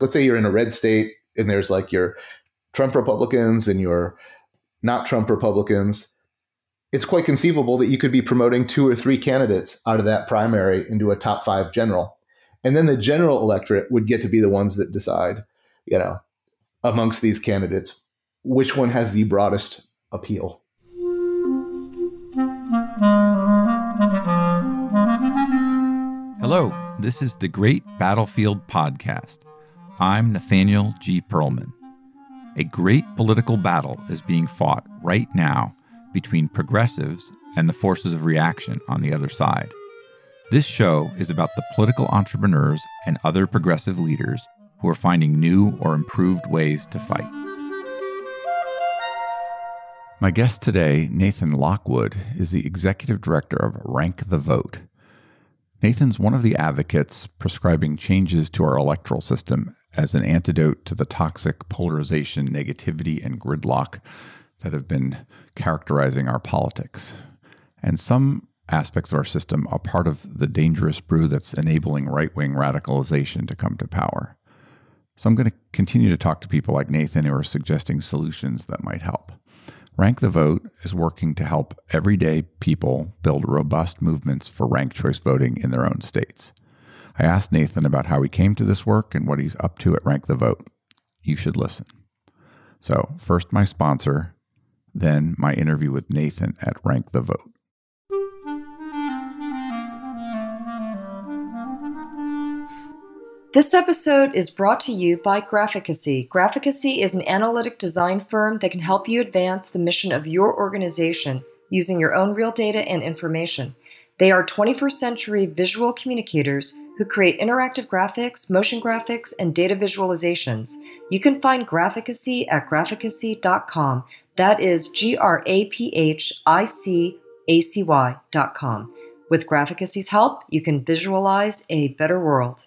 let's say you're in a red state and there's like your Trump Republicans and your not Trump Republicans. It's quite conceivable that you could be promoting two or three candidates out of that primary into a top five general. And then the general electorate would get to be the ones that decide, you know, amongst these candidates, which one has the broadest appeal. Hello, this is the Great Battlefield Podcast. I'm Nathaniel G. Pearlman. A great political battle is being fought right now between progressives and the forces of reaction on the other side. This show is about the political entrepreneurs and other progressive leaders who are finding new or improved ways to fight. My guest today, Nathan Lockwood, is the executive director of Rank the Vote. Nathan's one of the advocates prescribing changes to our electoral system as an antidote to the toxic polarization, negativity, and gridlock that have been characterizing our politics. And some aspects of our system are part of the dangerous brew that's enabling right wing radicalization to come to power. So I'm going to continue to talk to people like Nathan who are suggesting solutions that might help. Rank the Vote is working to help everyday people build robust movements for ranked choice voting in their own states. I asked Nathan about how he came to this work and what he's up to at Rank the Vote. You should listen. So, first, my sponsor, then, my interview with Nathan at Rank the Vote. This episode is brought to you by Graphicacy. Graphicacy is an analytic design firm that can help you advance the mission of your organization using your own real data and information. They are 21st century visual communicators who create interactive graphics, motion graphics, and data visualizations. You can find Graphicacy at graphicacy.com. That is G R A P H I C A C Y.com. With Graphicacy's help, you can visualize a better world.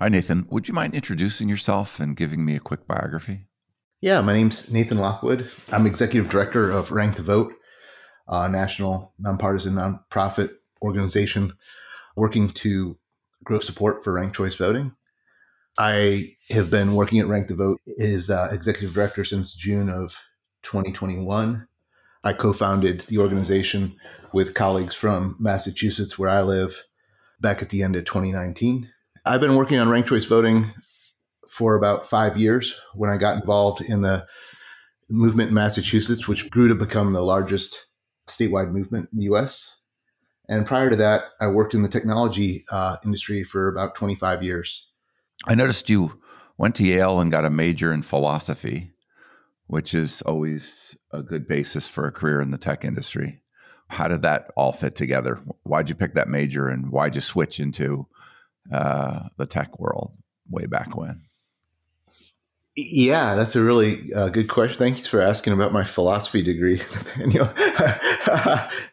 Hi, Nathan. Would you mind introducing yourself and giving me a quick biography? Yeah, my name's Nathan Lockwood. I'm executive director of Rank the Vote, a national nonpartisan nonprofit organization working to grow support for ranked choice voting. I have been working at Rank the Vote as uh, executive director since June of 2021. I co founded the organization with colleagues from Massachusetts, where I live, back at the end of 2019. I've been working on ranked choice voting for about five years when I got involved in the movement in Massachusetts, which grew to become the largest statewide movement in the US. And prior to that, I worked in the technology uh, industry for about 25 years. I noticed you went to Yale and got a major in philosophy, which is always a good basis for a career in the tech industry. How did that all fit together? Why'd you pick that major and why'd you switch into uh, the tech world way back when? Yeah, that's a really uh, good question. Thanks for asking about my philosophy degree, Nathaniel.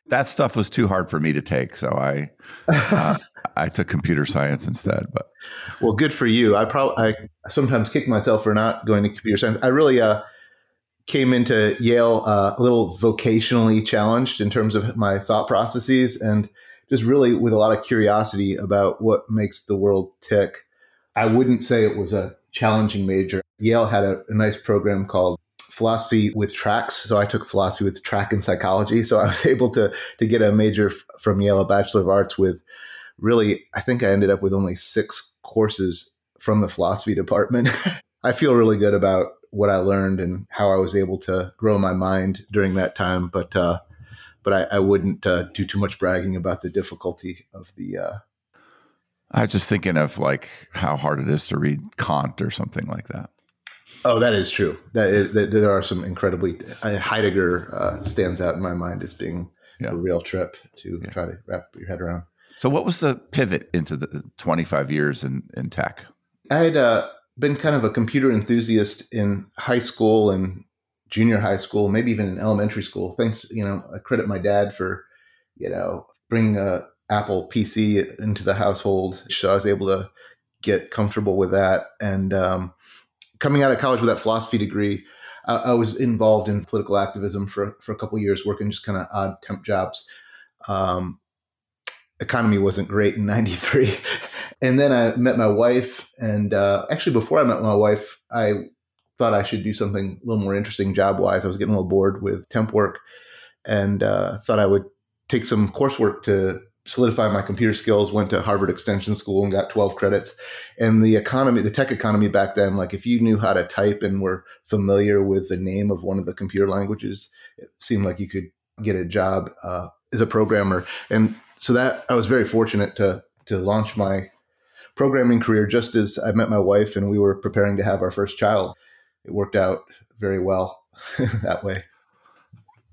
that stuff was too hard for me to take, so I uh, I took computer science instead. But well, good for you. I probably I sometimes kick myself for not going to computer science. I really uh, came into Yale uh, a little vocationally challenged in terms of my thought processes and just really with a lot of curiosity about what makes the world tick. I wouldn't say it was a challenging major. Yale had a, a nice program called philosophy with tracks. So I took philosophy with track and psychology. So I was able to to get a major f- from Yale, a Bachelor of Arts with really, I think I ended up with only six courses from the philosophy department. I feel really good about what I learned and how I was able to grow my mind during that time. But uh, but I, I wouldn't uh, do too much bragging about the difficulty of the. Uh, I was just thinking of like how hard it is to read Kant or something like that. Oh, that is true. That, is, that there are some incredibly uh, Heidegger uh, stands out in my mind as being yeah. a real trip to yeah. try to wrap your head around. So, what was the pivot into the 25 years in, in tech? I had uh, been kind of a computer enthusiast in high school and junior high school, maybe even in elementary school. Thanks, you know, I credit my dad for, you know, bringing a Apple PC into the household. So I was able to get comfortable with that. And um, coming out of college with that philosophy degree, I, I, was involved in political activism for for a couple years, working just kind of odd temp jobs. Um, economy wasn't great in 93 and then i met my wife and uh, actually before i met my wife i thought i should do something a little more interesting job wise i was getting a little bored with temp work and uh, thought i would take some coursework to solidify my computer skills went to harvard extension school and got 12 credits. And the economy the tech economy back then like if you knew how to type and were familiar with the name of one of the computer languages it seemed like you could get a job uh, as a programmer. And so that i was very fortunate to to launch my programming career just as i met my wife and we were preparing to have our first child. It worked out very well that way.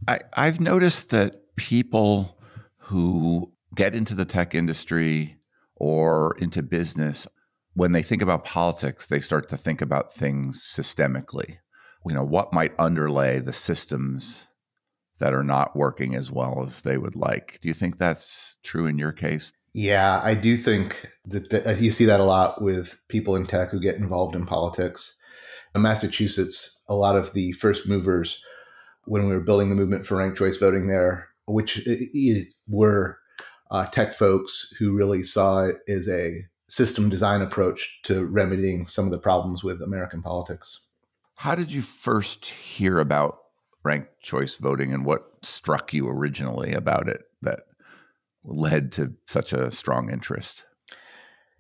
I, i've noticed that people who get into the tech industry or into business, when they think about politics, they start to think about things systemically. You know, what might underlay the systems that are not working as well as they would like. Do you think that's true in your case? Yeah, I do think that, that uh, you see that a lot with people in tech who get involved in politics. In Massachusetts, a lot of the first movers when we were building the movement for ranked choice voting there, which uh, were uh, tech folks who really saw it as a system design approach to remedying some of the problems with American politics. How did you first hear about ranked choice voting and what struck you originally about it that led to such a strong interest?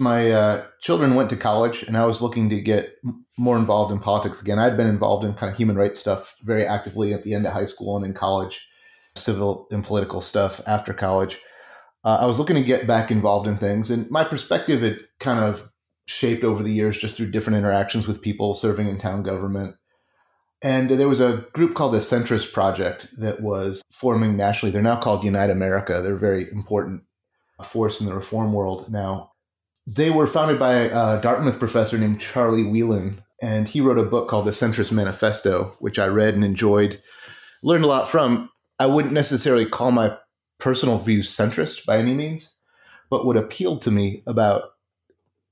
My uh, children went to college, and I was looking to get more involved in politics again. I'd been involved in kind of human rights stuff very actively at the end of high school and in college, civil and political stuff after college uh, I was looking to get back involved in things, and my perspective had kind of shaped over the years just through different interactions with people serving in town government. And there was a group called the Centrist Project that was forming nationally. They're now called Unite America. They're a very important force in the reform world now. They were founded by a Dartmouth professor named Charlie Wheelan, and he wrote a book called The Centrist Manifesto, which I read and enjoyed, learned a lot from. I wouldn't necessarily call my personal views centrist by any means, but what appealed to me about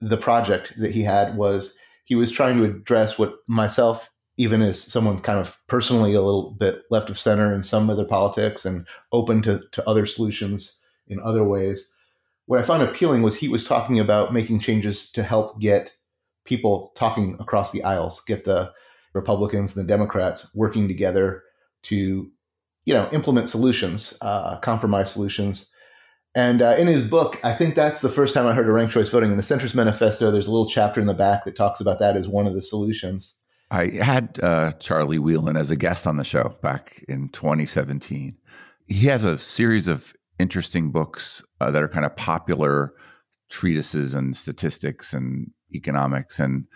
the project that he had was he was trying to address what myself, even as someone kind of personally a little bit left of center in some other politics and open to, to other solutions in other ways. What I found appealing was he was talking about making changes to help get people talking across the aisles, get the Republicans and the Democrats working together to you know implement solutions, uh, compromise solutions. And uh, in his book, I think that's the first time I heard of ranked choice voting. In the Centrist Manifesto, there's a little chapter in the back that talks about that as one of the solutions. I had uh, Charlie Wheelan as a guest on the show back in 2017. He has a series of interesting books uh, that are kind of popular treatises and statistics and economics. And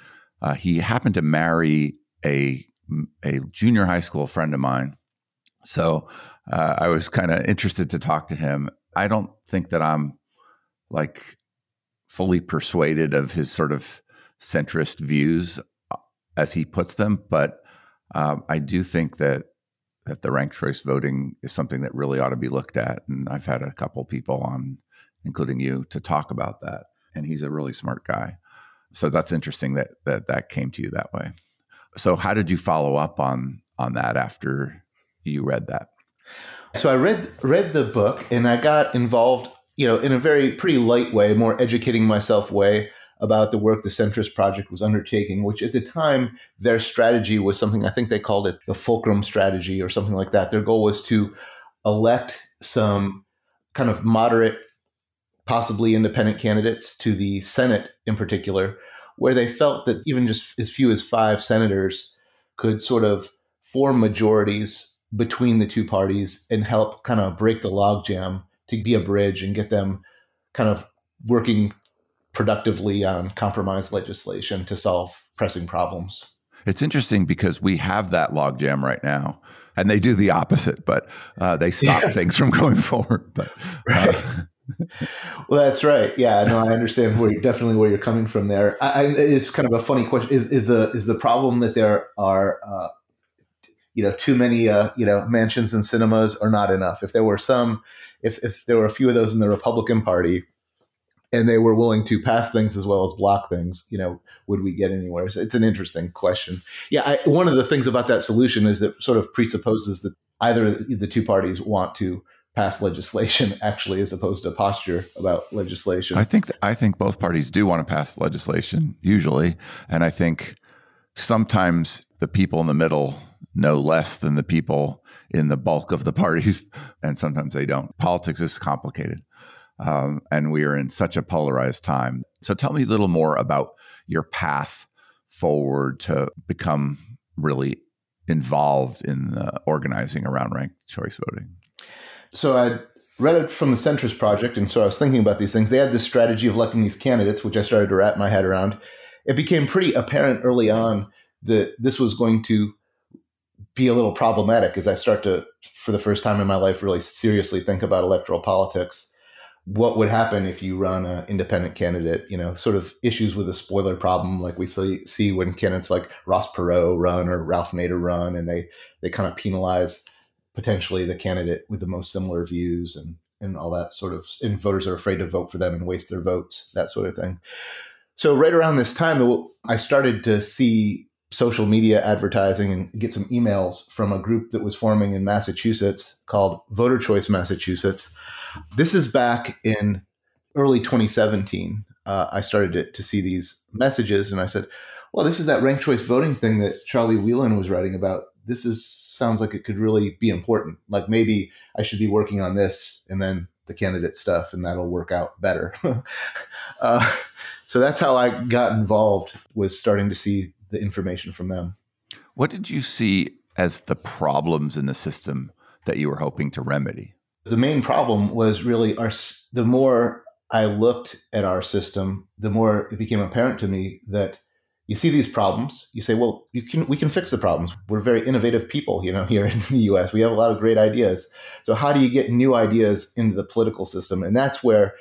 uh, he happened to marry a a junior high school friend of mine so uh, I was kind of interested to talk to him. I don't think that I'm like fully persuaded of his sort of centrist views uh, as he puts them, but um, I do think that that the ranked choice voting is something that really ought to be looked at. And I've had a couple people on, including you, to talk about that. And he's a really smart guy. So that's interesting that that that came to you that way. So how did you follow up on on that after you read that? So I read read the book and I got involved, you know, in a very pretty light way, more educating myself way about the work the Centrist Project was undertaking, which at the time their strategy was something I think they called it the fulcrum strategy or something like that. Their goal was to elect some kind of moderate, possibly independent candidates to the Senate in particular, where they felt that even just as few as five senators could sort of form majorities between the two parties and help kind of break the logjam to be a bridge and get them kind of working productively on compromise legislation to solve pressing problems. It's interesting because we have that logjam right now, and they do the opposite, but uh, they stop yeah. things from going forward. But uh, well, that's right. Yeah, no, I understand where you're, definitely where you're coming from there. I, I, it's kind of a funny question. Is, is the is the problem that there are uh, you know too many uh, you know Manchins and Sinemas are not enough. If there were some, if if there were a few of those in the Republican Party, and they were willing to pass things as well as block things, you know, would we get anywhere? So it's an interesting question. Yeah, I, one of the things about that solution is that sort of presupposes that either the two parties want to pass legislation actually as opposed to posture about legislation. I think I think both parties do want to pass legislation usually, and I think sometimes the people in the middle know less than the people in the bulk of the parties, and sometimes they don't. Politics is complicated, um, and we are in such a polarized time. So tell me a little more about your path forward to become really involved in organizing around ranked choice voting. So I read it from the Centrist Project, and so I was thinking about these things. They had this strategy of electing these candidates, which I started to wrap my head around. It became pretty apparent early on that this was going to be a little problematic as I start to, for the first time in my life, really seriously think about electoral politics. What would happen if you run an independent candidate? You know, sort of issues with a spoiler problem, like we see, see when candidates like Ross Perot run or Ralph Nader run, and they they kind of penalize potentially the candidate with the most similar views and and all that sort of and voters are afraid to vote for them and waste their votes that sort of thing so right around this time i started to see social media advertising and get some emails from a group that was forming in massachusetts called voter choice massachusetts this is back in early 2017 uh, i started to, to see these messages and i said well this is that ranked choice voting thing that charlie wheelan was writing about this is sounds like it could really be important. Like maybe I should be working on this and then the candidate stuff, and that'll work out better. uh, so that's how I got involved. Was starting to see the information from them. What did you see as the problems in the system that you were hoping to remedy? The main problem was really our. The more I looked at our system, the more it became apparent to me that you see these problems you say well you can we can fix the problems we're very innovative people you know here in the us we have a lot of great ideas so how do you get new ideas into the political system and that's where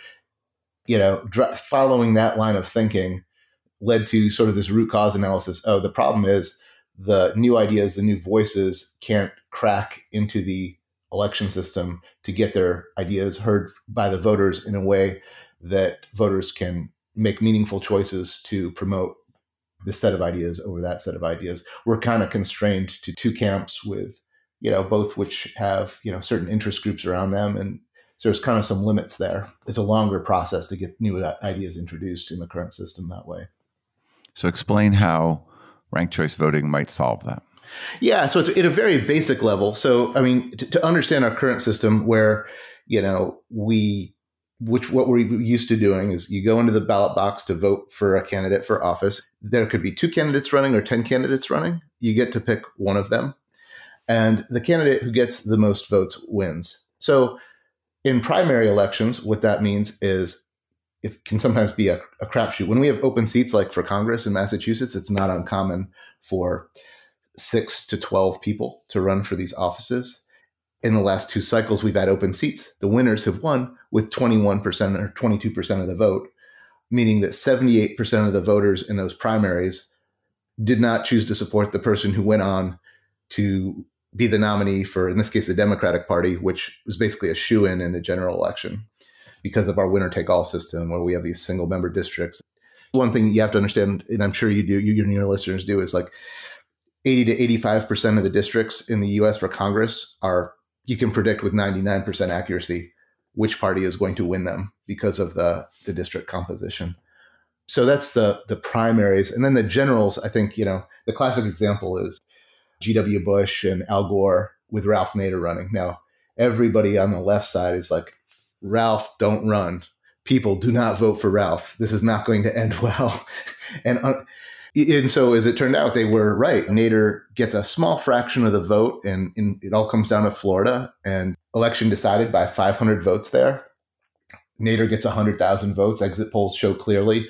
you know following that line of thinking led to sort of this root cause analysis oh the problem is the new ideas the new voices can't crack into the election system to get their ideas heard by the voters in a way that voters can make meaningful choices to promote this set of ideas over that set of ideas. We're kind of constrained to two camps with, you know, both which have, you know, certain interest groups around them. And so there's kind of some limits there. It's a longer process to get new ideas introduced in the current system that way. So explain how ranked choice voting might solve that. Yeah, so it's at a very basic level. So, I mean, to, to understand our current system where, you know, we which what we're used to doing is you go into the ballot box to vote for a candidate for office. There could be two candidates running or 10 candidates running. You get to pick one of them. And the candidate who gets the most votes wins. So in primary elections, what that means is it can sometimes be a, a crapshoot. When we have open seats, like for Congress in Massachusetts, it's not uncommon for six to 12 people to run for these offices in the last two cycles, we've had open seats. The winners have won with 21% or 22% of the vote, meaning that 78% of the voters in those primaries did not choose to support the person who went on to be the nominee for, in this case, the Democratic Party, which was basically a shoe in in the general election because of our winner take all system where we have these single member districts. One thing you have to understand, and I'm sure you do, you and your listeners do, is like 80 to 85% of the districts in the US for Congress are you can predict with 99% accuracy which party is going to win them because of the, the district composition. So that's the the primaries. And then the generals, I think, you know, the classic example is G.W. Bush and Al Gore with Ralph Nader running. Now, everybody on the left side is like, Ralph, don't run. People do not vote for Ralph. This is not going to end well. and uh, and so, as it turned out, they were right. Nader gets a small fraction of the vote, and, and it all comes down to Florida. And election decided by 500 votes there. Nader gets 100,000 votes. Exit polls show clearly.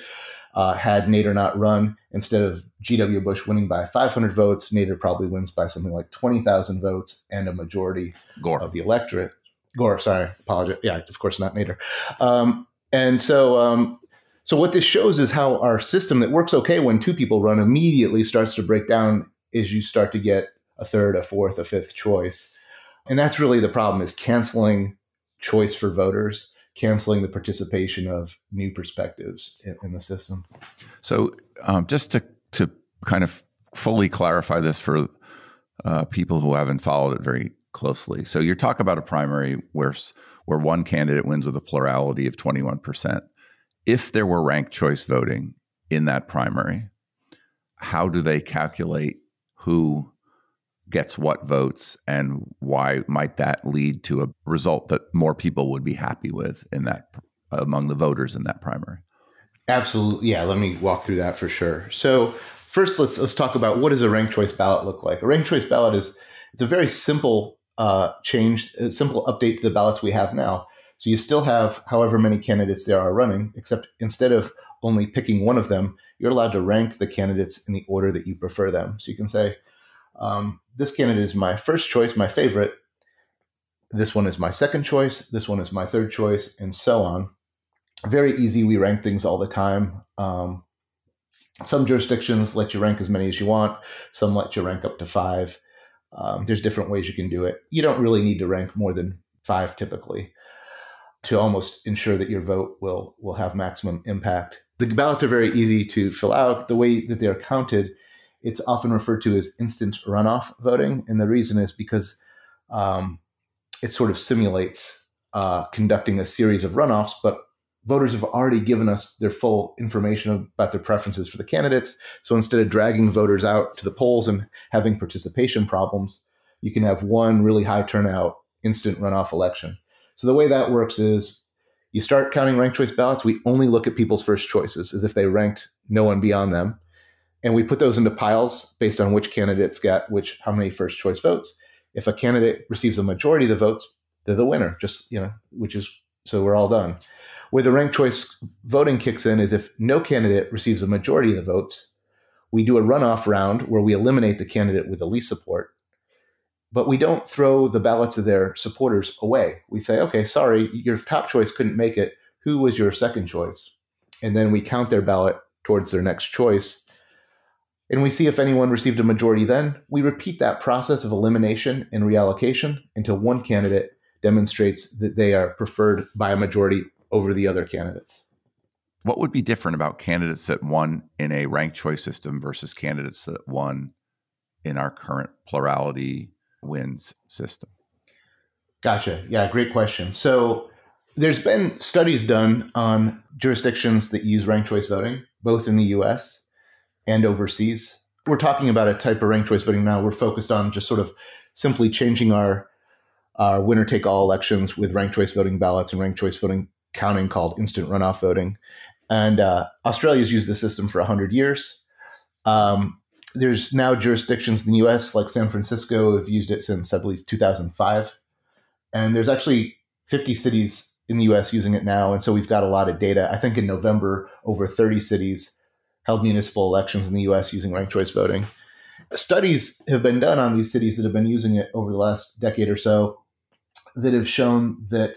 Uh, had Nader not run, instead of G.W. Bush winning by 500 votes, Nader probably wins by something like 20,000 votes and a majority Gore. of the electorate. Gore, sorry, apologize. Yeah, of course, not Nader. Um, and so um, so what this shows is how our system that works okay when two people run immediately starts to break down as you start to get a third, a fourth, a fifth choice. And that's really the problem is canceling choice for voters, canceling the participation of new perspectives in, in the system. So um, just to, to kind of fully clarify this for uh, people who haven't followed it very closely. So you're talking about a primary where where one candidate wins with a plurality of 21%. If there were ranked choice voting in that primary, how do they calculate who gets what votes and why might that lead to a result that more people would be happy with in that among the voters in that primary? Absolutely. Yeah, let me walk through that for sure. So, first let's let's talk about what does a ranked choice ballot look like? A ranked choice ballot is it's a very simple uh, change, a simple update to the ballots we have now. So you still have however many candidates there are running, except instead of only picking one of them, you're allowed to rank the candidates in the order that you prefer them. So you can say, um, this candidate is my first choice, my favorite. This one is my second choice. This one is my third choice, and so on. Very easy. We rank things all the time. Um, some jurisdictions let you rank as many as you want. Some let you rank up to five. Um, there's different ways you can do it. You don't really need to rank more than five typically to almost ensure that your vote will will have maximum impact. The ballots are very easy to fill out. The way that they're counted, it's often referred to as instant runoff voting, and the reason is because um, it sort of simulates uh, conducting a series of runoffs, but voters have already given us their full information about their preferences for the candidates. So instead of dragging voters out to the polls and having participation problems, you can have one really high turnout instant runoff election. So the way that works is you start counting ranked choice ballots. We only look at people's first choices as if they ranked no one beyond them. And we put those into piles based on which candidates get which how many first choice votes. If a candidate receives a majority of the votes, they're the winner, just, you know, which is so we're all done. Where the ranked choice voting kicks in is if no candidate receives a majority of the votes, we do a runoff round where we eliminate the candidate with the least support. But we don't throw the ballots of their supporters away. We say, okay, sorry, your top choice couldn't make it. Who was your second choice? And then we count their ballot towards their next choice. And we see if anyone received a majority then. We repeat that process of elimination and reallocation until one candidate demonstrates that they are preferred by a majority over the other candidates. What would be different about candidates that won in a ranked choice system versus candidates that won in our current plurality wins system? Gotcha. Yeah, great question. So there's been studies done on jurisdictions that use ranked choice voting, both in the US and overseas. We're talking about a type of ranked choice voting now. We're focused on just sort of simply changing our our winner take all elections with ranked choice voting ballots and ranked choice voting counting called instant runoff voting. And uh, Australia's used the system for 100 years. Um, there's now jurisdictions in the US, like San Francisco, have used it since, I believe, 2005. And there's actually 50 cities in the US using it now. And so we've got a lot of data. I think in November, over 30 cities held municipal elections in the US using ranked choice voting. Studies have been done on these cities that have been using it over the last decade or so that have shown that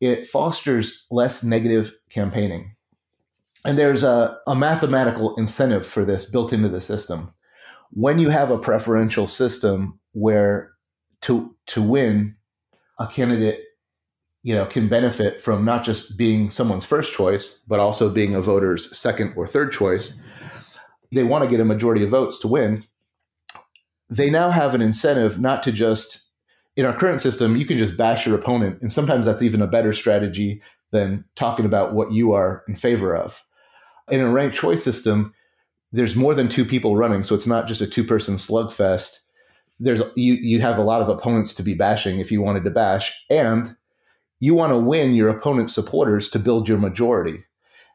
it fosters less negative campaigning. And there's a, a mathematical incentive for this built into the system. When you have a preferential system where to to win, a candidate you know can benefit from not just being someone's first choice, but also being a voter's second or third choice. They want to get a majority of votes to win. They now have an incentive not to just in our current system, you can just bash your opponent. And sometimes that's even a better strategy than talking about what you are in favor of. In a ranked choice system, there's more than two people running, so it's not just a two person slugfest. There's you you have a lot of opponents to be bashing if you wanted to bash, and you want to win your opponent's supporters to build your majority.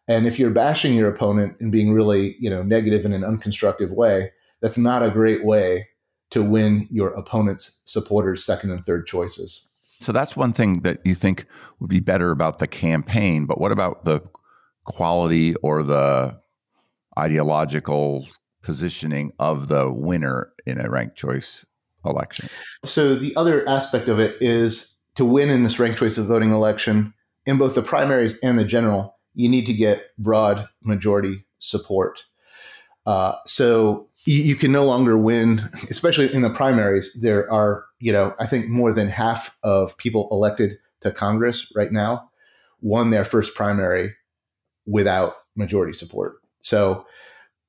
And if you're bashing your opponent and being really, you know, negative in an unconstructive way, that's not a great way to win your opponent's supporters' second and third choices. So that's one thing that you think would be better about the campaign. But what about the quality or the ideological positioning of the winner in a ranked choice election? So the other aspect of it is to win in this ranked choice of voting election in both the primaries and the general, you need to get broad majority support. Uh, so you, you, can no longer win, especially in the primaries. There are, you know, I think more than half of people elected to Congress right now won their first primary without majority support. So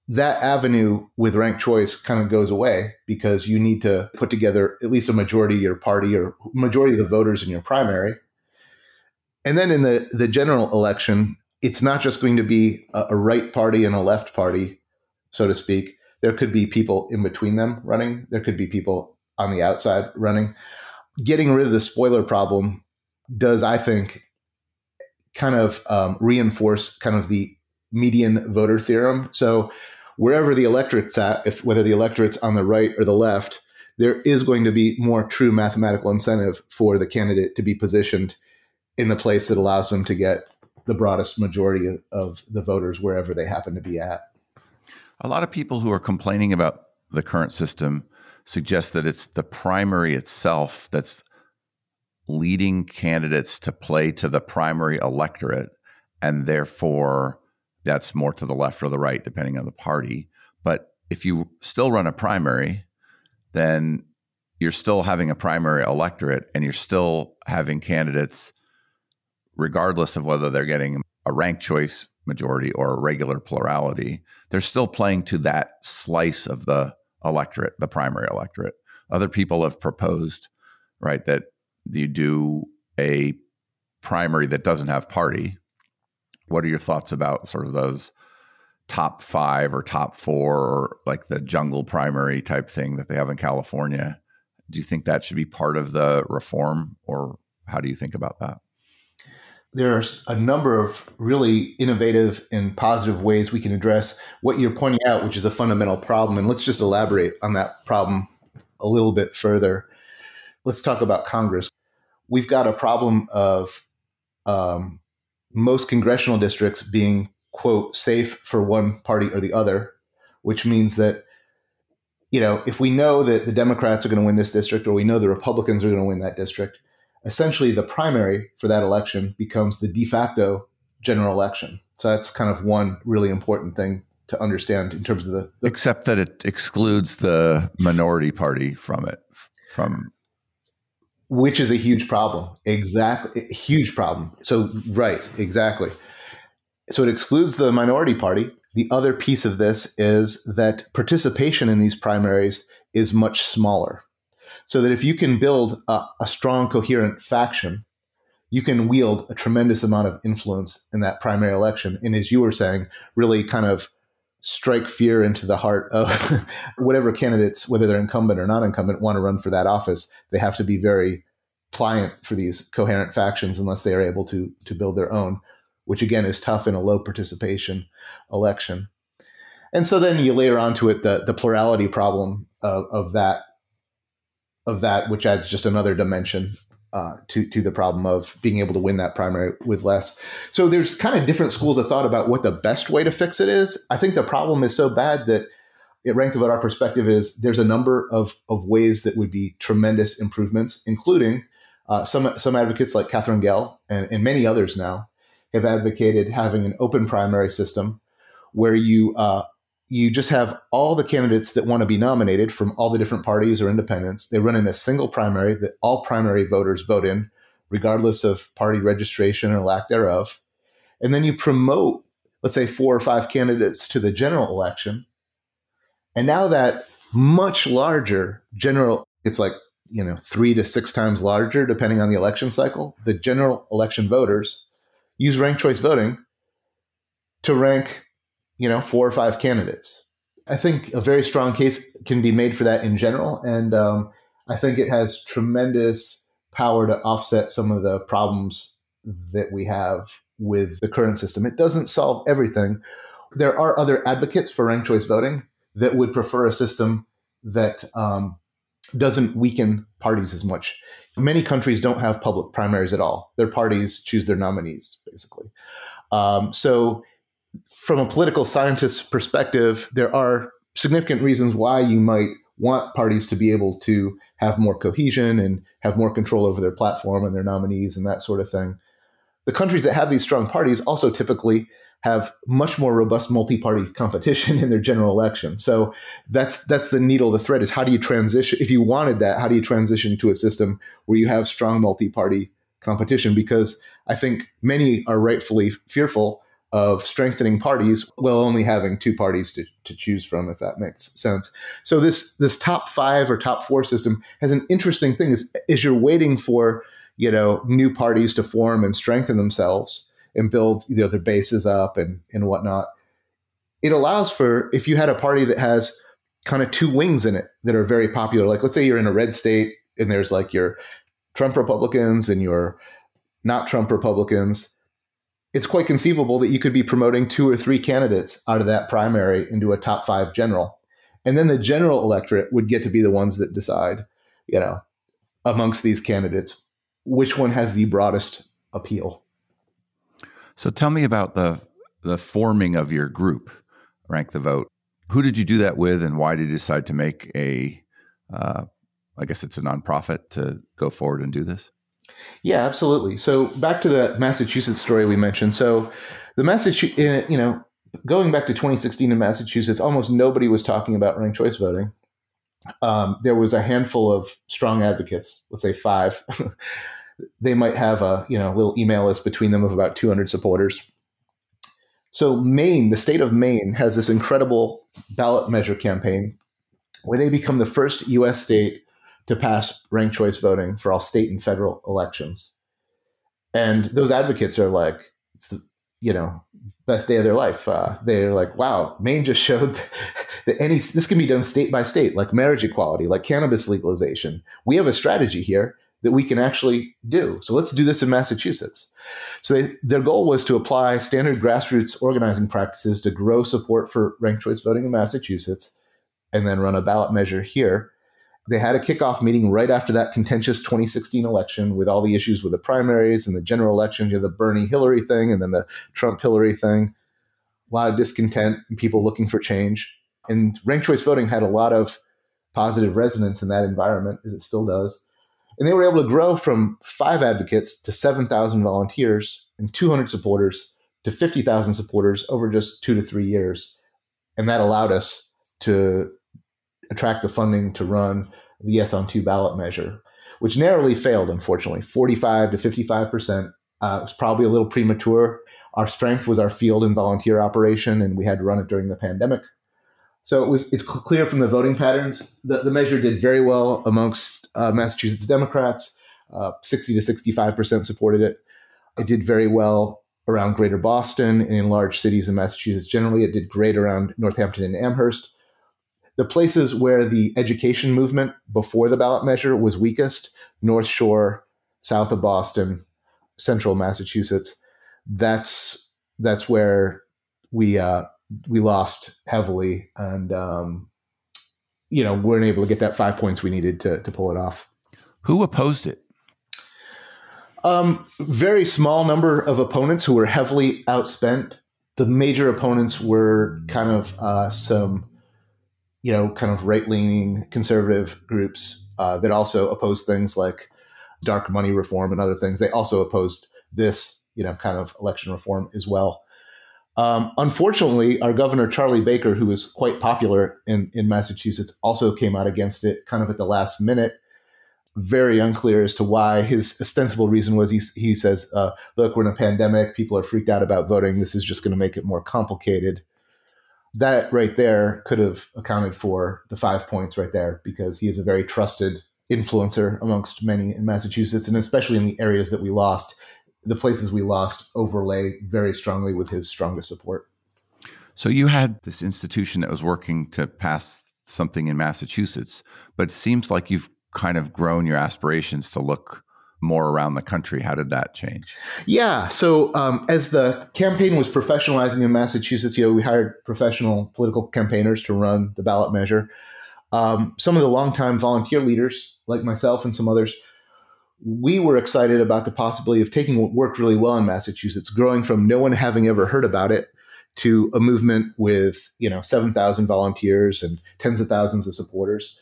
that avenue with ranked choice kind of goes away because you need to put together at least a majority of your party or majority of the voters in your primary. And then in the, the general election, it's not just going to be a, a right party and a left party, so to speak. There could be people in between them running. There could be people on the outside running. Getting rid of the spoiler problem does, I think, kind of um, reinforce kind of the median voter theorem. So wherever the electorate's at, if whether the electorate's on the right or the left, there is going to be more true mathematical incentive for the candidate to be positioned in the place that allows them to get the broadest majority of, of the voters wherever they happen to be at. A lot of people who are complaining about the current system suggest that it's the primary itself that's leading candidates to play to the primary electorate and therefore that's more to the left or the right, depending on the party. But if you still run a primary, then you're still having a primary electorate and you're still having candidates, regardless of whether they're getting a ranked choice majority or a regular plurality, they're still playing to that slice of the electorate, the primary electorate. Other people have proposed, right, that you do a primary that doesn't have party, what are your thoughts about sort of those top five or top four or like the jungle primary type thing that they have in California? Do you think that should be part of the reform or how do you think about that? There's a number of really innovative and positive ways we can address what you're pointing out, which is a fundamental problem. And let's just elaborate on that problem a little bit further. Let's talk about Congress. We've got a problem of um, most congressional districts being quote safe for one party or the other, which means that you know if we know that the Democrats are going to win this district or we know the Republicans are going to win that district, essentially the primary for that election becomes the de facto general election. So that's kind of one really important thing to understand in terms of the, the except that it excludes the minority party from it from which is a huge problem. Exactly, huge problem. So, right, exactly. So it excludes the minority party. The other piece of this is that participation in these primaries is much smaller. So that if you can build a, a strong, coherent faction, you can wield a tremendous amount of influence in that primary election. And as you were saying, really kind of strike fear into the heart of whatever candidates, whether they're incumbent or not incumbent, want to run for that office. They have to be very pliant for these coherent factions unless they are able to to build their own, which again is tough in a low participation election. And so then you layer onto it the the plurality problem of, of that of that, which adds just another dimension uh, to to the problem of being able to win that primary with less. So there's kind of different schools of thought about what the best way to fix it is. I think the problem is so bad that it ranked about our perspective is there's a number of of ways that would be tremendous improvements, including uh, some some advocates like Katherine Gehl and, and, many others now have advocated having an open primary system where you uh, you just have all the candidates that want to be nominated from all the different parties or independents. They run in a single primary that all primary voters vote in, regardless of party registration or lack thereof. And then you promote, let's say, four or five candidates to the general election. And now that much larger general, it's like, you know, three to six times larger, depending on the election cycle, the general election voters use ranked choice voting to rank you know, four or five candidates. I think a very strong case can be made for that in general, and um, I think it has tremendous power to offset some of the problems that we have with the current system. It doesn't solve everything. There are other advocates for ranked choice voting that would prefer a system that um, doesn't weaken parties as much. Many countries don't have public primaries at all. Their parties choose their nominees, basically. Um, so from a political scientist's perspective, there are significant reasons why you might want parties to be able to have more cohesion and have more control over their platform and their nominees and that sort of thing. The countries that have these strong parties also typically have much more robust multi-party competition in their general election. So that's that's the needle the thread is how do you transition if you wanted that, how do you transition to a system where you have strong multi-party competition because I think many are rightfully fearful of strengthening parties while only having two parties to, to choose from, if that makes sense. So this this top five or top four system has an interesting thing is is you're waiting for you know new parties to form and strengthen themselves and build you know, their bases up and and whatnot. It allows for if you had a party that has kind of two wings in it that are very popular. Like let's say you're in a red state and there's like your Trump Republicans and your not Trump Republicans it's quite conceivable that you could be promoting two or three candidates out of that primary into a top five general. And then the general electorate would get to be the ones that decide, you know, amongst these candidates, which one has the broadest appeal. So tell me about the the forming of your group, Rank the Vote. Who did you do that with, and why did you decide to make a, uh, I guess it's a nonprofit to go forward and do this? Yeah, absolutely. So back to the Massachusetts story we mentioned. So the Massachusetts, eh, you know, going back to 2016 in Massachusetts, almost nobody was talking about ranked choice voting. Um, there was a handful of strong advocates, let's say five. they might have a you know little email list between them of about 200 supporters. So Maine, the state of Maine, has this incredible ballot measure campaign where they become the first U.S. state to pass ranked choice voting for all state and federal elections. And those advocates are like, it's you know, best day of their life. Uh, they're like, wow, Maine just showed that any this can be done state by state, like marriage equality, like cannabis legalization. We have a strategy here that we can actually do. So let's do this in Massachusetts. So they, their goal was to apply standard grassroots organizing practices to grow support for ranked choice voting in Massachusetts, and then run a ballot measure here they had a kickoff meeting right after that contentious 2016 election with all the issues with the primaries and the general election, you know, the Bernie Hillary thing and then the Trump Hillary thing. A lot of discontent and people looking for change. And ranked choice voting had a lot of positive resonance in that environment, as it still does. And they were able to grow from five advocates to 7,000 volunteers and 200 supporters to 50,000 supporters over just two to three years. And that allowed us to attract the funding to run the Yes on Two ballot measure, which narrowly failed, unfortunately. 45 to 55%. Uh, it was probably a little premature. Our strength was our field and volunteer operation, and we had to run it during the pandemic. So it was it's clear from the voting patterns that the measure did very well amongst uh, Massachusetts Democrats. Uh, 60 to 65% supported it. It did very well around Greater Boston and in large cities in Massachusetts generally. It did great around Northampton and Amherst the places where the education movement before the ballot measure was weakest north shore south of boston central massachusetts that's that's where we uh, we lost heavily and um, you know weren't able to get that five points we needed to to pull it off. Who opposed it? Um, very small number of opponents who were heavily outspent. The major opponents were kind of uh, some you know, kind of right leaning conservative groups uh, that also oppose things like dark money reform and other things. They also opposed this, you know, kind of election reform as well. Um, unfortunately, our governor Charlie Baker, who was quite popular in in Massachusetts, also came out against it kind of at the last minute. Very unclear as to why. His ostensible reason was he he says, uh, "Look, we're in a pandemic. People are freaked out about voting. This is just going to make it more complicated." That right there could have accounted for the five points right there because he is a very trusted influencer amongst many in Massachusetts and especially in the areas that we lost. The places we lost overlay very strongly with his strongest support. So you had this institution that was working to pass something in Massachusetts, but it seems like you've kind of grown your aspirations to look more around the country. How did that change? Yeah. So um, as the campaign was professionalizing in Massachusetts, you know, we hired professional political campaigners to run the ballot measure. Um, some of the longtime volunteer leaders, like myself and some others, we were excited about the possibility of taking what worked really well in Massachusetts, growing from no one having ever heard about it to a movement with you know 7,000 volunteers and tens of thousands of supporters.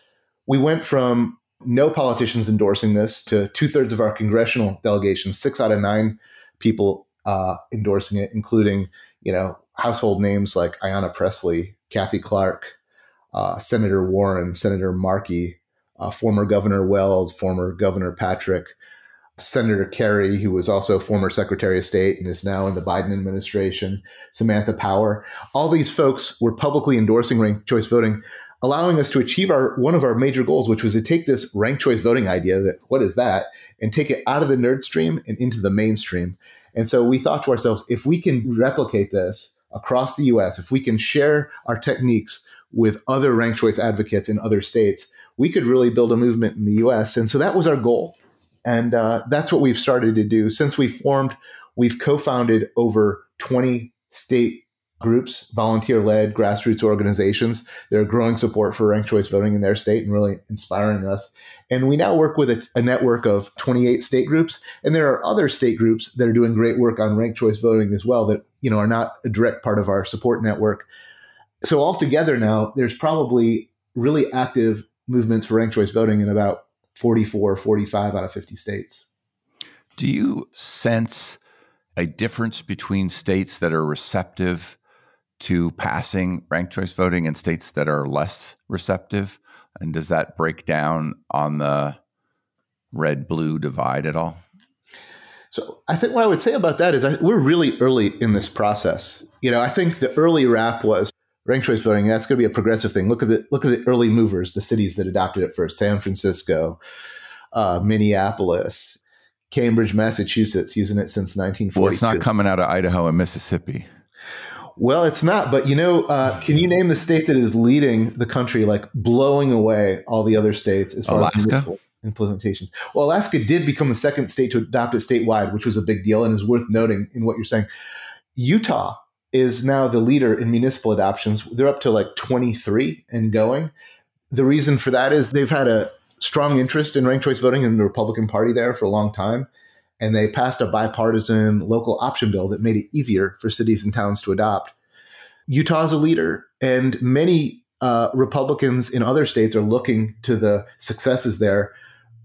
We went from no politicians endorsing this to two thirds of our congressional delegation, six out of nine people uh, endorsing it, including you know household names like Ayanna Presley, Kathy Clark, uh, Senator Warren, Senator Markey, uh, former Governor Weld, former Governor Patrick. Senator Kerry, who was also former Secretary of State and is now in the Biden administration, Samantha Power. All these folks were publicly endorsing ranked choice voting, allowing us to achieve our one of our major goals, which was to take this ranked choice voting idea that what is that, and take it out of the nerd stream and into the mainstream. And so we thought to ourselves, if we can replicate this across the US, if we can share our techniques with other ranked choice advocates in other states, we could really build a movement in the US. And so that was our goal. And uh, that's what we've started to do. Since we formed, we've co founded over 20 state groups, volunteer led grassroots organizations. They're growing support for ranked choice voting in their state and really inspiring us. And we now work with a, a, network of 28 state groups. And there are other state groups that are doing great work on ranked choice voting as well that you know are not a direct part of our support network. So altogether now, there's probably really active movements for ranked choice voting in about 44, 45 out of 50 states. Do you sense a difference between states that are receptive to passing ranked choice voting in states that are less receptive? And does that break down on the red blue divide at all? So I think what I would say about that is I, we're really early in this process. You know, I think the early rap was ranked choice voting. That's going to be a progressive thing. Look at the look at the early movers, the cities that adopted it first: San Francisco, uh, Minneapolis, Cambridge, Massachusetts, using it since 1940. Well, it's not coming out of Idaho and Mississippi. Well, it's not. But you know, uh, can you name the state that is leading the country, like blowing away all the other states as far Alaska? as implementations? Well, Alaska did become the second state to adopt it statewide, which was a big deal and is worth noting in what you're saying. Utah is now the leader in municipal adoptions. They're up to like 23 and going. The reason for that is they've had a strong interest in ranked choice voting in the Republican Party there for a long time. And they passed a bipartisan local option bill that made it easier for cities and towns to adopt. Utah is a leader, and many uh, Republicans in other states are looking to the successes there.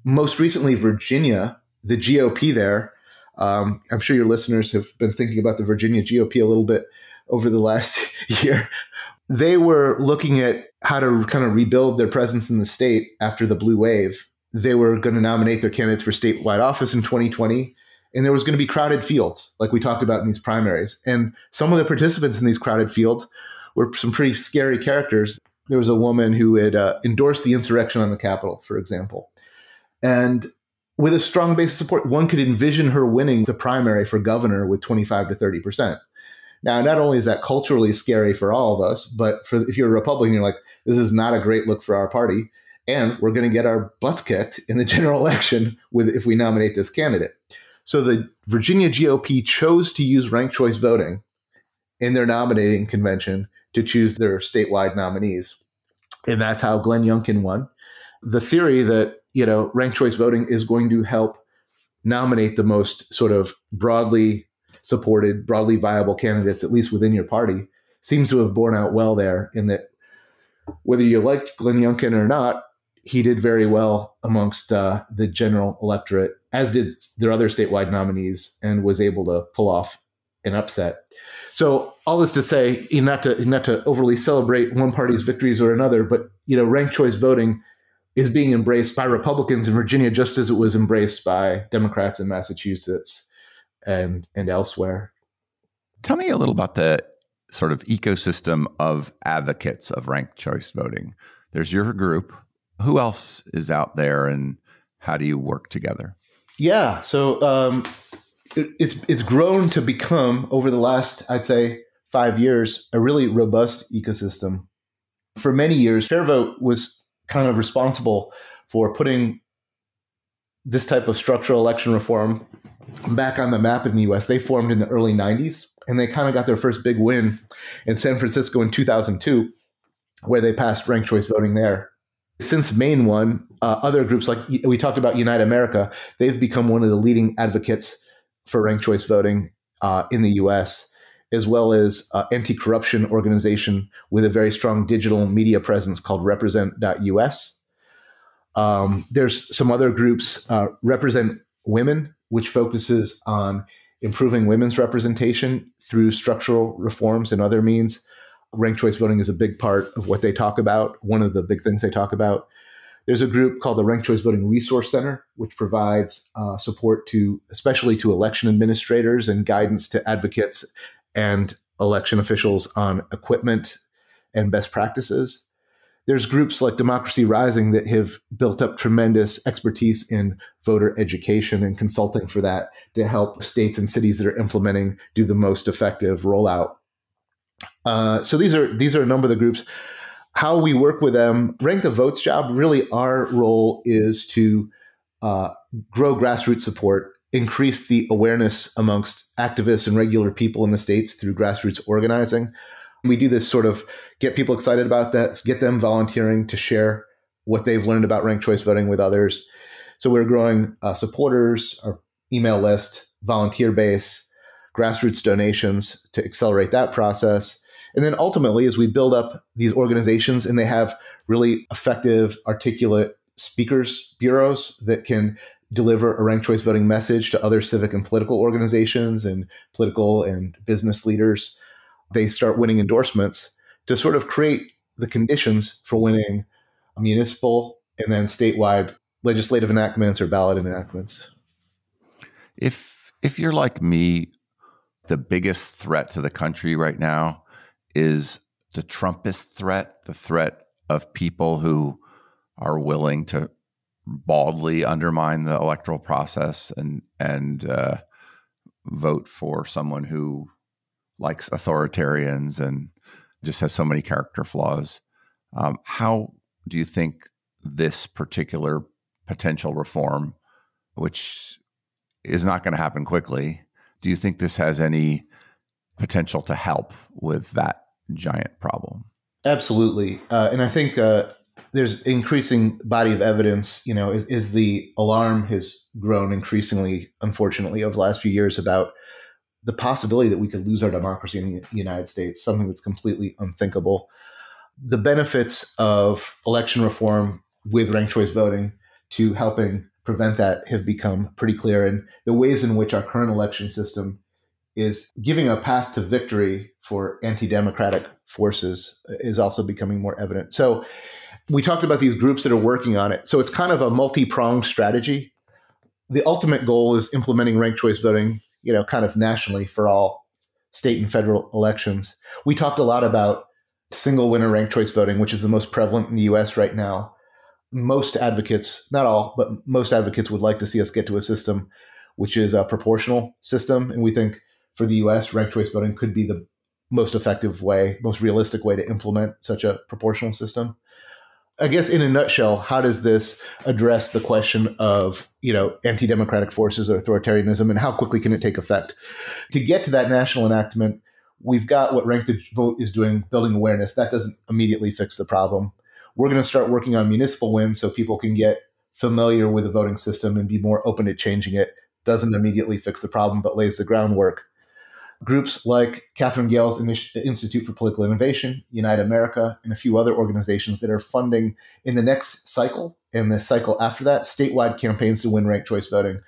Most recently, Virginia, the GOP there um, I'm sure your listeners have been thinking about the Virginia GOP a little bit over the last year. They were looking at how to kind of rebuild their presence in the state after the blue wave. They were going to nominate their candidates for statewide office in 2020. And there was going to be crowded fields, like we talked about in these primaries. And some of the participants in these crowded fields were some pretty scary characters. There was a woman who had uh, endorsed the insurrection on the Capitol, for example. And with a strong base of support, one could envision her winning the primary for governor with 25 to 30 percent. Now, not only is that culturally scary for all of us, but for if you're a Republican, you're like, this is not a great look for our party, and we're going to get our butts kicked in the general election with if we nominate this candidate. So the Virginia GOP chose to use ranked choice voting in their nominating convention to choose their statewide nominees, and that's how Glenn Youngkin won. The theory that you know, ranked choice voting is going to help nominate the most sort of broadly supported, broadly viable candidates, at least within your party, seems to have borne out well there in that whether you like Glenn Youngkin or not, he did very well amongst uh, the general electorate, as did their other statewide nominees, and was able to pull off an upset. So all this to say, not to not to overly celebrate one party's victories or another, but you know, ranked choice voting is being embraced by Republicans in Virginia just as it was embraced by Democrats in Massachusetts and and elsewhere. Tell me a little about the sort of ecosystem of advocates of ranked choice voting. There's your group. Who else is out there, and how do you work together? Yeah, so um, it, it's it's grown to become over the last, I'd say, five years, a really robust ecosystem. For many years, FairVote was kind of responsible for putting this type of structural election reform back on the map in the US. They formed in the early 90s and they kind of got their first big win in San Francisco in 2002, where they passed ranked choice voting there. Since Maine won, uh, other groups like we talked about Unite America, they've become one of the leading advocates for ranked choice voting uh, in the US as well as uh, anti-corruption organization with a very strong digital media presence called represent.us um, there's some other groups uh, represent women which focuses on improving women's representation through structural reforms and other means ranked choice voting is a big part of what they talk about one of the big things they talk about There's a group called the Ranked Choice Voting Resource Center, which provides uh, support to, especially to election administrators and guidance to advocates and election officials on equipment and best practices. There's groups like Democracy Rising that have built up tremendous expertise in voter education and consulting for that to help states and cities that are implementing do the most effective rollout. Uh, so these are these are a number of the groups how we work with them, rank the votes job, really our role is to uh, grow grassroots support, increase the awareness amongst activists and regular people in the states through grassroots organizing. We do this sort of get people excited about that, get them volunteering to share what they've learned about ranked choice voting with others. So we're growing uh, supporters, our email list, volunteer base, grassroots donations to accelerate that process. And then ultimately, as we build up these organizations and they have really effective, articulate speakers bureaus that can deliver a ranked choice voting message to other civic and political organizations and political and business leaders, they start winning endorsements to sort of create the conditions for winning municipal and then statewide legislative enactments or ballot enactments. If if you're like me, the biggest threat to the country right now is the Trumpist threat, the threat of people who are willing to baldly undermine the electoral process and and uh, vote for someone who likes authoritarians and just has so many character flaws. Um, how do you think this particular potential reform, which is not going to happen quickly, do you think this has any potential to help with that giant problem. Absolutely, uh, and I think uh, there's increasing body of evidence. You know, is, is, the alarm has grown increasingly, unfortunately, over the last few years about the possibility that we could lose our democracy in the United States, something that's completely unthinkable. The benefits of election reform with ranked choice voting to helping prevent that have become pretty clear, and the ways in which our current election system is giving a path to victory for anti-democratic forces is also becoming more evident. So we talked about these groups that are working on it. So it's kind of a multi-pronged strategy. The ultimate goal is implementing ranked choice voting, you know, kind of nationally for all state and federal elections. We talked a lot about single winner ranked choice voting, which is the most prevalent in the US right now. Most advocates, not all, but most advocates would like to see us get to a system which is a proportional system. And we think for the US, ranked choice voting could be the most effective way, most realistic way to implement such a proportional system. I guess in a nutshell, how does this address the question of, you know, anti-democratic forces or authoritarianism and how quickly can it take effect? To get to that national enactment, we've got what ranked Vote is doing, building awareness. That doesn't immediately fix the problem. We're going to start working on municipal wins so people can get familiar with the voting system and be more open to changing it. Doesn't immediately fix the problem, but lays the groundwork groups like Katherine Gehl's Institute for Political Innovation, Unite America, and a few other organizations that are funding in the next cycle and the cycle after that statewide campaigns to win ranked choice voting.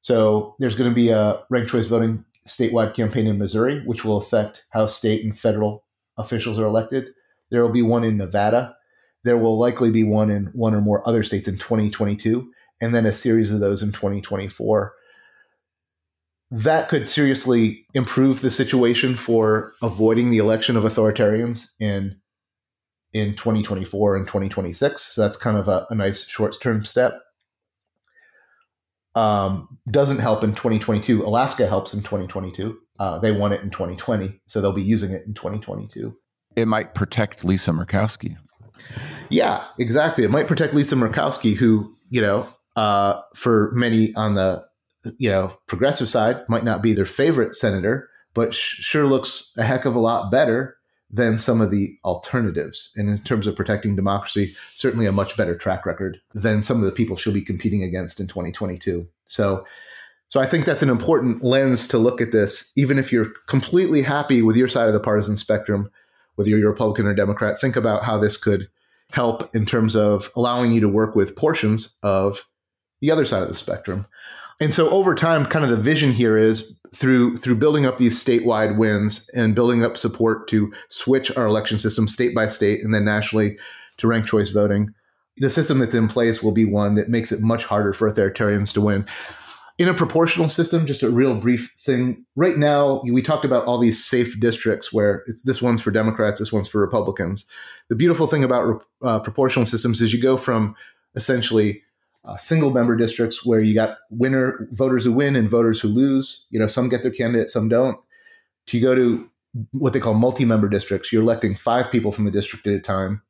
So there's going to be a ranked choice voting statewide campaign in Missouri, which will affect how state and federal officials are elected. There will be one in Nevada. There will likely be one in one or more other states in 2022, and then a series of those in 2024 that could seriously improve the situation for avoiding the election of authoritarians in in 2024 and 2026. So that's kind of a, a nice short term step. Um, doesn't help in 2022. Alaska helps in 2022. Uh, they won it in 2020, so they'll be using it in 2022. It might protect Lisa Murkowski. Yeah, exactly. It might protect Lisa Murkowski, who you know, uh, for many on the you know, progressive side might not be their favorite senator, but sh- sure looks a heck of a lot better than some of the alternatives. And in terms of protecting democracy, certainly a much better track record than some of the people she'll be competing against in 2022. So, so I think that's an important lens to look at this. Even if you're completely happy with your side of the partisan spectrum, whether you're a Republican or Democrat, think about how this could help in terms of allowing you to work with portions of the other side of the spectrum. And so over time, kind of the vision here is through through building up these statewide wins and building up support to switch our election system state by state and then nationally to ranked choice voting. the system that's in place will be one that makes it much harder for authoritarians to win. In a proportional system, just a real brief thing. Right now, we talked about all these safe districts where it's this one's for Democrats, this one's for Republicans. The beautiful thing about uh, proportional systems is you go from essentially uh, single member districts where you got winner voters who win and voters who lose. You know, some get their candidate, some don't. To go to what they call multi-member districts, you're electing five people from the district at a time.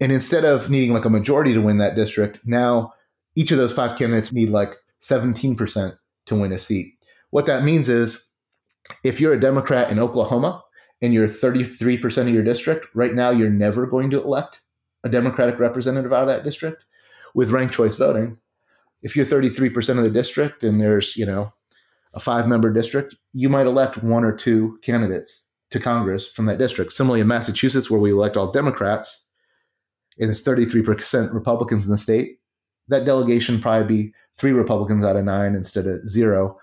And instead of needing like a majority to win that district, now each of those five candidates need like 17% to win a seat. What that means is if you're a Democrat in Oklahoma and you're 33% of your district, right now you're never going to elect a Democratic representative out of that district with ranked choice voting. If you're 33% of the district and there's, you know, a five member district, you might elect one or two candidates to Congress from that district. Similarly, in Massachusetts, where we elect all Democrats, and it's 33% Republicans in the state, that delegation probably be three Republicans out of nine instead of zero.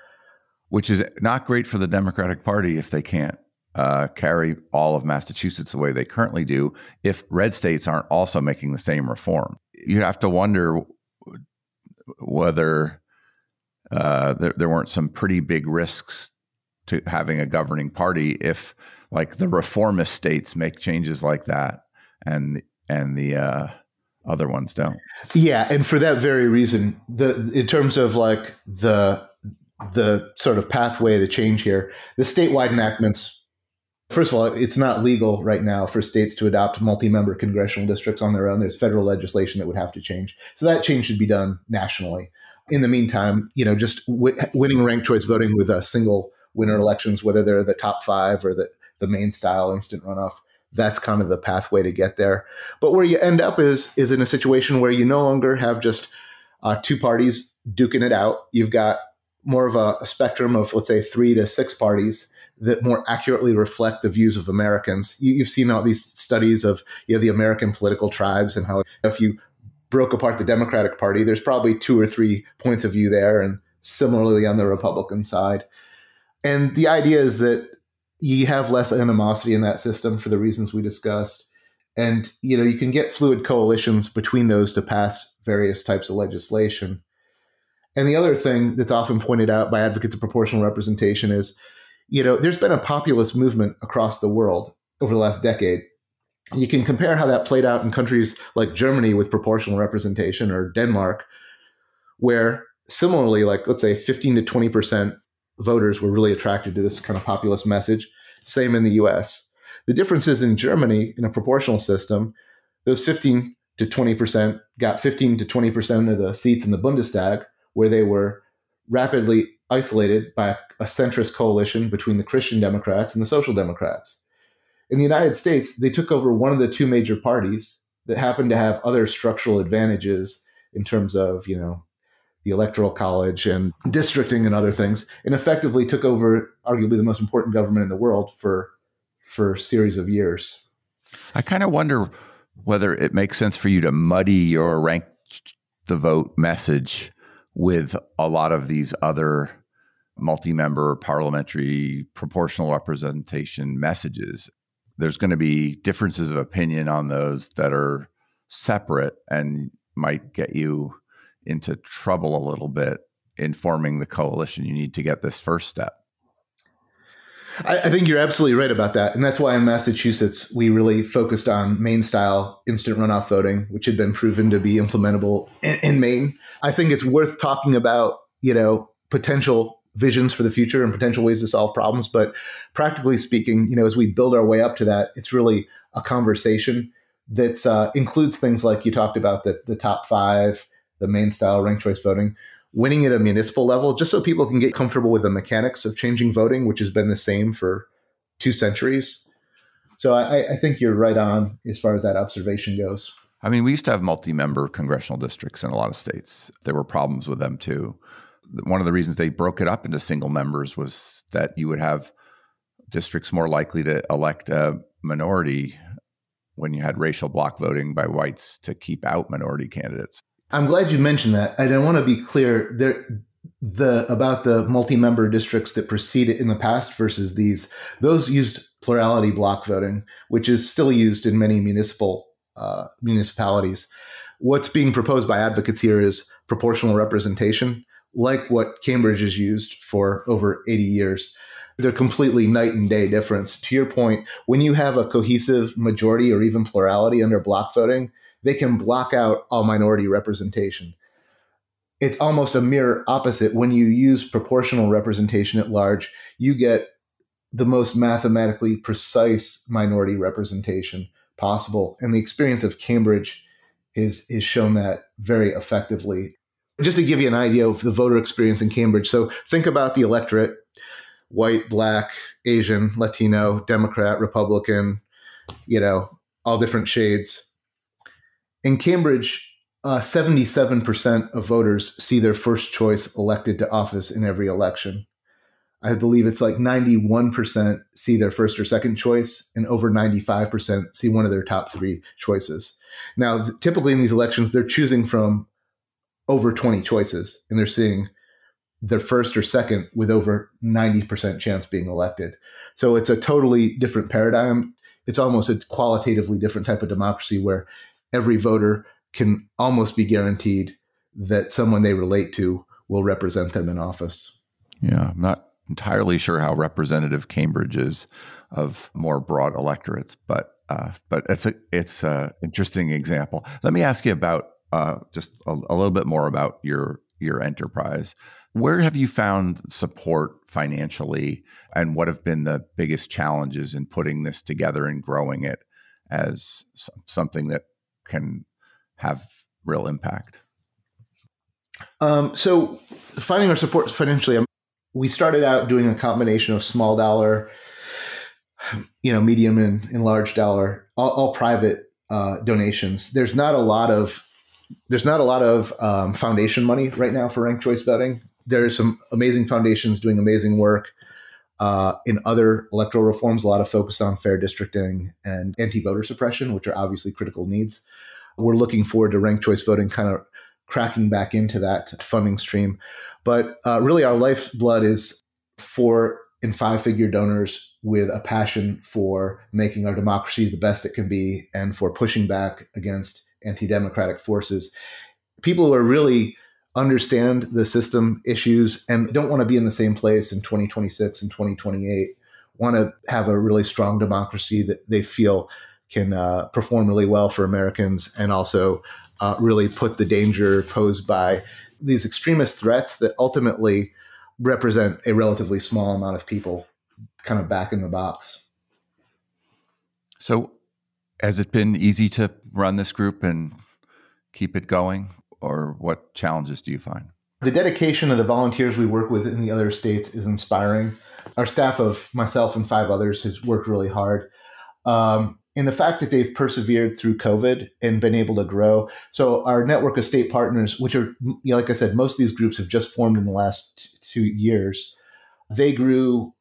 Which is not great for the Democratic Party if they can't uh, carry all of Massachusetts the way they currently do, if red states aren't also making the same reform. You have to wonder whether uh, there, there weren't some pretty big risks to having a governing party if, like, the reformist states make changes like that, and and the uh, other ones don't. Yeah, and for that very reason, the in terms of like the the sort of pathway to change here, the statewide enactments. First of all, it's not legal right now for states to adopt multi-member congressional districts on their own. There's federal legislation that would have to change, so that change should be done nationally. In the meantime, you know, just w- winning ranked choice voting with a single winner elections, whether they're the top five or the the Maine style instant runoff, that's kind of the pathway to get there. But where you end up is is in a situation where you no longer have just uh, two parties duking it out. You've got more of a, a, spectrum of let's say three to six parties that more accurately reflect the views of Americans. You, have seen all these studies of you know the American political tribes and how if you broke apart the Democratic Party, there's probably two or three points of view there, and similarly on the Republican side. And the idea is that you have less animosity in that system for the reasons we discussed. And you know you can get fluid coalitions between those to pass various types of legislation. And the other thing that's often pointed out by advocates of proportional representation is you know there's been a populist movement across the world over the last decade. You can compare how that played out in countries like germany with proportional representation or denmark where similarly like let's say 15 to 20 percent voters were really attracted to this kind of populist message. Same in the US. The difference is in Germany, in a proportional system, those 15 to 20% got 15 to 20% of the seats in the Bundestag, where they were rapidly isolated by a centrist coalition between the Christian Democrats and the Social Democrats. In the United States, they took over one of the two major parties that happened to have other structural advantages in terms of, you know, the electoral college and districting and other things, and effectively took over arguably the most important government in the world for for a series of years. I kind of wonder whether it makes sense for you to muddy your rank the vote message with a lot of these other multi-member parliamentary proportional representation messages. There's going to be differences of opinion on those that are separate and might get you into trouble a little bit in forming the coalition. You need to get this first step. I, I, think you're absolutely right about that. And that's why in Massachusetts, we really focused on Maine style instant runoff voting, which had been proven to be implementable in, in Maine. I think it's worth talking about, you know, potential visions for the future and potential ways to solve problems. But practically speaking, you know, as we build our way up to that, it's really a conversation that uh, includes things like you talked about the, the top five the Maine style ranked choice voting, winning at a municipal level, just so people can get comfortable with the mechanics of changing voting, which has been the same for two centuries. So I, I think you're right on as far as that observation goes. I mean, we used to have multi member congressional districts in a lot of states. There were problems with them too. One of the reasons they broke it up into single members was that you would have districts more likely to elect a minority when you had racial block voting by whites to keep out minority candidates. I'm glad you mentioned that. I want to be clear there the about the multi-member districts that preceded in the past versus these. Those used plurality block voting, which is still used in many municipal uh, municipalities. what's being proposed by advocates here is proportional representation, like what Cambridge has used for over 80 years. They're completely night and day difference. To your point, when you have a cohesive majority or even plurality under block voting, they can block out all minority representation. It's almost a mirror opposite. When you use proportional representation at large, you get the most mathematically precise minority representation possible. And the experience of Cambridge is, is shown that very effectively. Just to give you an idea of the voter experience in Cambridge. So think about the electorate white, black, Asian, Latino, Democrat, Republican, you know, all different shades. In Cambridge, uh, 77% of voters see their first choice elected to office in every election. I believe it's like 91% see their first or second choice, and over 95% see one of their top three choices. Now, th- typically in these elections, they're choosing from over 20 choices, and they're seeing their first or second with over 90% chance being elected. So it's a totally different paradigm. It's almost a qualitatively different type of democracy where every voter can almost be guaranteed that someone they relate to will represent them in office. Yeah, I'm not entirely sure how representative Cambridge is of more broad electorates, but uh, but it's a it's a interesting example. Let me ask you about uh, just a, a little bit more about your your enterprise. Where have you found support financially, and what have been the biggest challenges in putting this together and growing it as something that can have real impact? Um, so, finding our support financially, um, we started out doing a combination of small dollar, you know, medium and, and large dollar, all, all private uh, donations. There's not a lot of there's not a lot of um, foundation money right now for ranked choice voting there are some amazing foundations doing amazing work uh, in other electoral reforms. A lot of focus on fair districting and anti-voter suppression, which are obviously critical needs. We're looking forward to ranked choice voting kind of cracking back into that funding stream. But uh, really, our lifeblood is four and five figure donors with a passion for making our democracy the best it can be and for pushing back against anti democratic forces. People who are really understand the system issues and don't want to be in the same place in 2026 and 2028 want to have a really strong democracy that they feel can uh, perform really well for americans and also uh, really put the danger posed by these extremist threats that ultimately represent a relatively small amount of people kind of back in the box. So has it been easy to run this group and keep it going or what challenges do you find? The dedication of the volunteers we work with in the other states is inspiring. Our staff of myself and five others has worked really hard. Um, and the fact that they've persevered through COVID and been able to grow. So our network of state partners, which are, you know, like I said, most of these groups have just formed in the last two years. They grew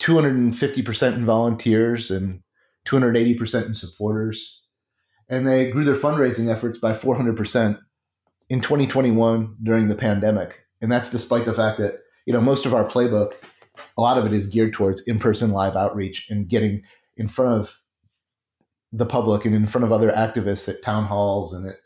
250% in volunteers and 280% in supporters. And they grew their fundraising efforts by 400% in 2021 during the pandemic. And that's despite the fact that, you know, most of our playbook, a lot of it is geared towards in-person live outreach and getting in front of the public and in front of other activists at town halls and at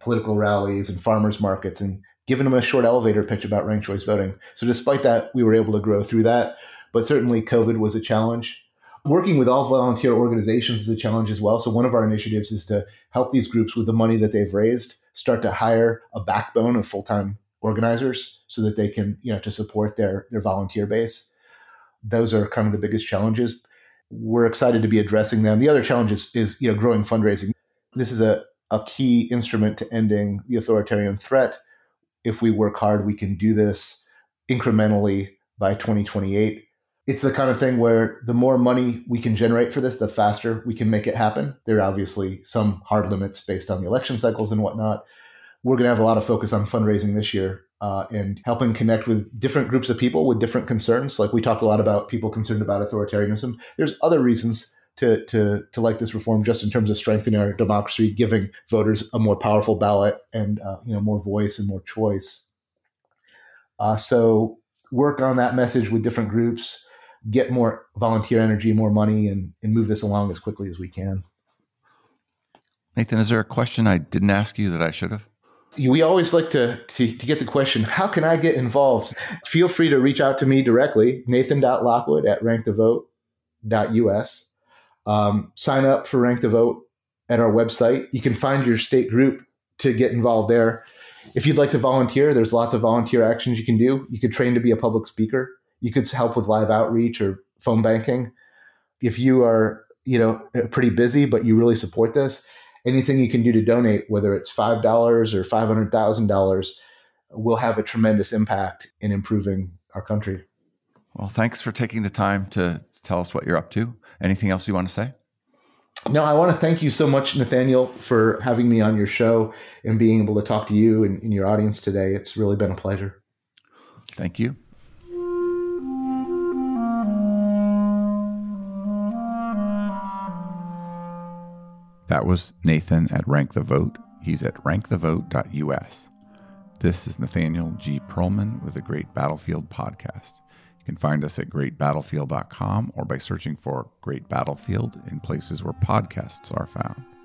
political rallies and farmers markets and giving them a short elevator pitch about ranked choice voting. So despite that, we were able to grow through that. But certainly COVID was a challenge working with all volunteer organizations is a challenge as well. So one of our initiatives is to help these groups with the money that they've raised start to hire a backbone of full-time organizers so that they can, you know, to support their their volunteer base. Those are kind of the biggest challenges. We're excited to be addressing them. The other challenge is, is you know, growing fundraising. This is a, a key instrument to ending the authoritarian threat. If we work hard, we can do this incrementally by 2028 it's the kind of thing where the more money we can generate for this, the faster we can make it happen. There are obviously some hard limits based on the election cycles and whatnot. We're going to have a lot of focus on fundraising this year uh, and helping connect with different groups of people with different concerns. Like we talked a lot about people concerned about authoritarianism. There's other reasons to, to, to like this reform just in terms of strengthening our democracy, giving voters a more powerful ballot and uh, you know more voice and more choice. Uh, so work on that message with different groups get more volunteer energy, more money, and, and move this along as quickly as we can. Nathan, is there a question I didn't ask you that I should have? We always like to, to, to get the question, how can I get involved? Feel free to reach out to me directly, nathan.lockwood at rankthevote.us. Um, sign up for Rank the Vote at our website. You can find your state group to get involved there. If you'd like to volunteer, there's lots of volunteer actions you can do. You could train to be a public speaker. You could help with live outreach or phone banking. If you are, you know, pretty busy but you really support this, anything you can do to donate, whether it's five dollars or five hundred thousand dollars, will have a tremendous impact in improving our country. Well, thanks for taking the time to tell us what you're up to. Anything else you want to say? No, I want to thank you so much, Nathaniel, for having me on your show and being able to talk to you and, and your audience today. It's really been a pleasure. Thank you. That was Nathan at Rank the Vote. He's at rankthevote.us. This is Nathaniel G. Pearlman with the Great Battlefield Podcast. You can find us at greatbattlefield.com or by searching for Great Battlefield in places where podcasts are found.